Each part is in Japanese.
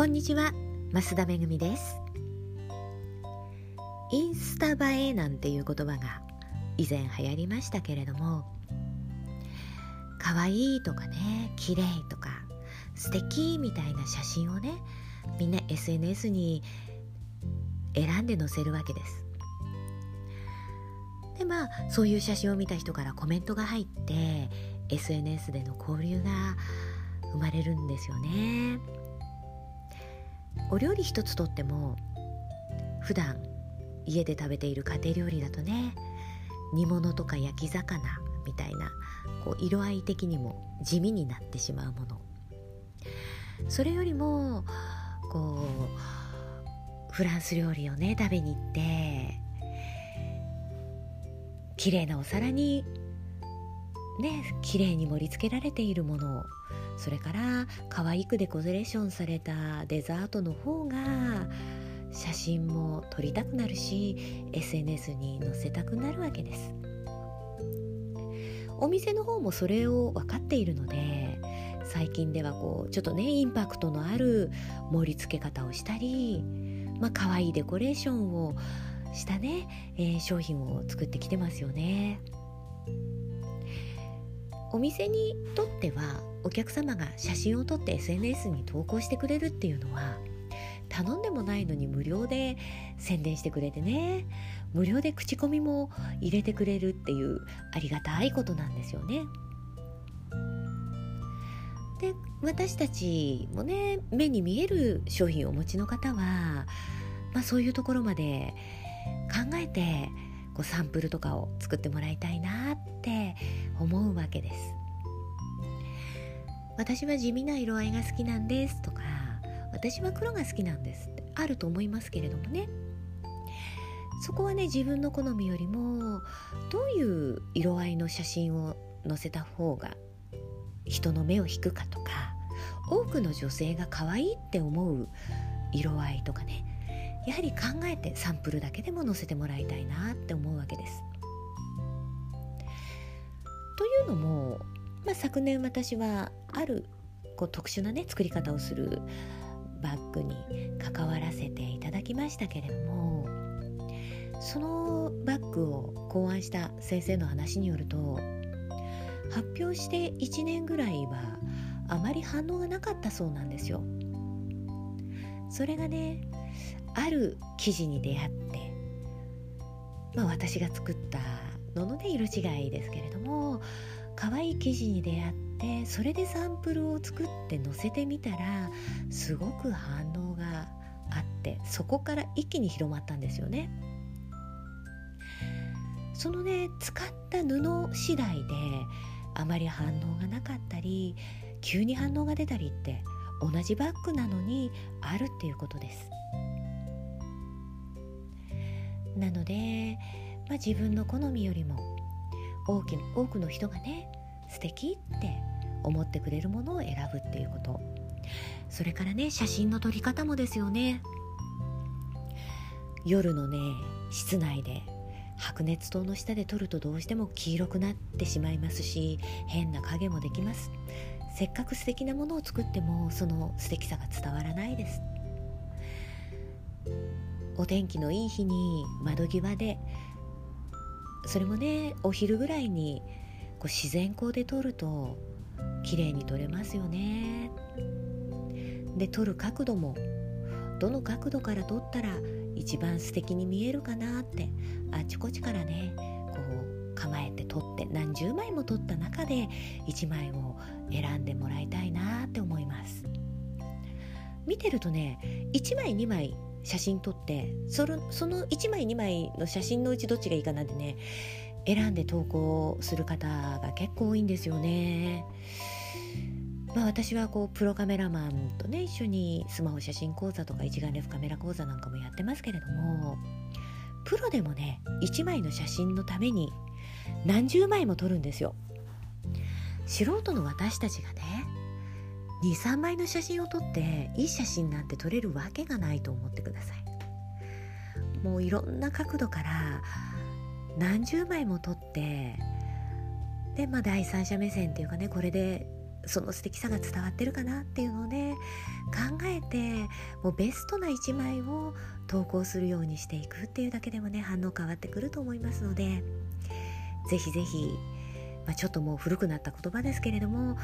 こんにちは増田めぐみです。インスタ映えなんていう言葉が以前流行りましたけれども可愛いとかね綺麗とか素敵みたいな写真をねみんな SNS に選んで載せるわけです。でまあそういう写真を見た人からコメントが入って SNS での交流が生まれるんですよね。お料理一つとっても普段家で食べている家庭料理だとね煮物とか焼き魚みたいなこう色合い的にも地味になってしまうもの。それよりもこうフランス料理をね食べに行って綺麗なお皿にね綺麗に盛り付けられているものをそれから可愛くデコレーションされたデザートの方が写真も撮りたくなるし SNS に載せたくなるわけです。お店の方もそれを分かっているので最近ではこうちょっとねインパクトのある盛り付け方をしたりまあ可愛いデコレーションをしたね、えー、商品を作ってきてますよね。お店にとってはお客様が写真を撮って SNS に投稿してくれるっていうのは頼んでもないのに無料で宣伝してくれてね無料で口コミも入れてくれるっていうありがたいことなんですよね。で私たちもね目に見える商品をお持ちの方は、まあ、そういうところまで考えてこうサンプルとかを作ってもらいたいなって思うわけです。私は地味な色合いが好きなんですとか私は黒が好きなんですってあると思いますけれどもねそこはね自分の好みよりもどういう色合いの写真を載せた方が人の目を引くかとか多くの女性が可愛いって思う色合いとかねやはり考えてサンプルだけでも載せてもらいたいなって思うわけです。というのもまあ、昨年私はあるこう特殊なね作り方をするバッグに関わらせていただきましたけれどもそのバッグを考案した先生の話によると発表して1年ぐらいはあまり反応がなかったそうなんですよ。それがねある生地に出会って、まあ、私が作ったのので色違いですけれども可愛い生地に出会ってそれでサンプルを作って載せてみたらすごく反応があってそこから一気に広まったんですよね。そのね使った布次第であまり反応がなかったり急に反応が出たりって同じバッグなのにあるっていうことです。なので、まあ、自分の好みよりも多く多くの人がね素敵って思ってくれるものを選ぶっていうこと。それからね写真の撮り方もですよね。夜のね室内で白熱灯の下で撮るとどうしても黄色くなってしまいますし変な影もできます。せっかく素敵なものを作ってもその素敵さが伝わらないです。お天気のいい日に窓際でそれもねお昼ぐらいにこう自然光で撮ると綺麗に撮れますよね。で撮る角度もどの角度から撮ったら一番素敵に見えるかなってあちこちからねこう構えて撮って何十枚も撮った中で1枚を選んでもらいたいなって思います。見てるとね1枚2枚写真撮ってそのその1枚2枚の写真のうちどっちがいいかなんてね選んで投稿する方が結構多いんですよね。まあ、私はこうプロカメラマンとね一緒にスマホ写真講座とか一眼レフカメラ講座なんかもやってますけれどもプロでもね1枚の写真のために何十枚も撮るんですよ。素人の私たちがね23枚の写真を撮っていい写真なんて撮れるわけがないと思ってください。もういろんな角度から何十枚も撮ってでまあ第三者目線っていうかねこれでその素敵さが伝わってるかなっていうのをね考えてもうベストな一枚を投稿するようにしていくっていうだけでもね反応変わってくると思いますのでぜひぜひ、まあ、ちょっともう古くなった言葉ですけれども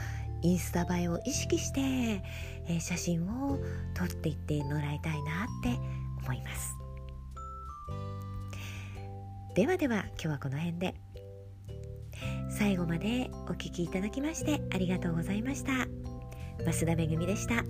インスタ映えを意識して、えー、写真を撮っていってもらいたいなって思います。ではでは今日はこの辺で。最後までお聴きいただきましてありがとうございました。増田めぐみでした。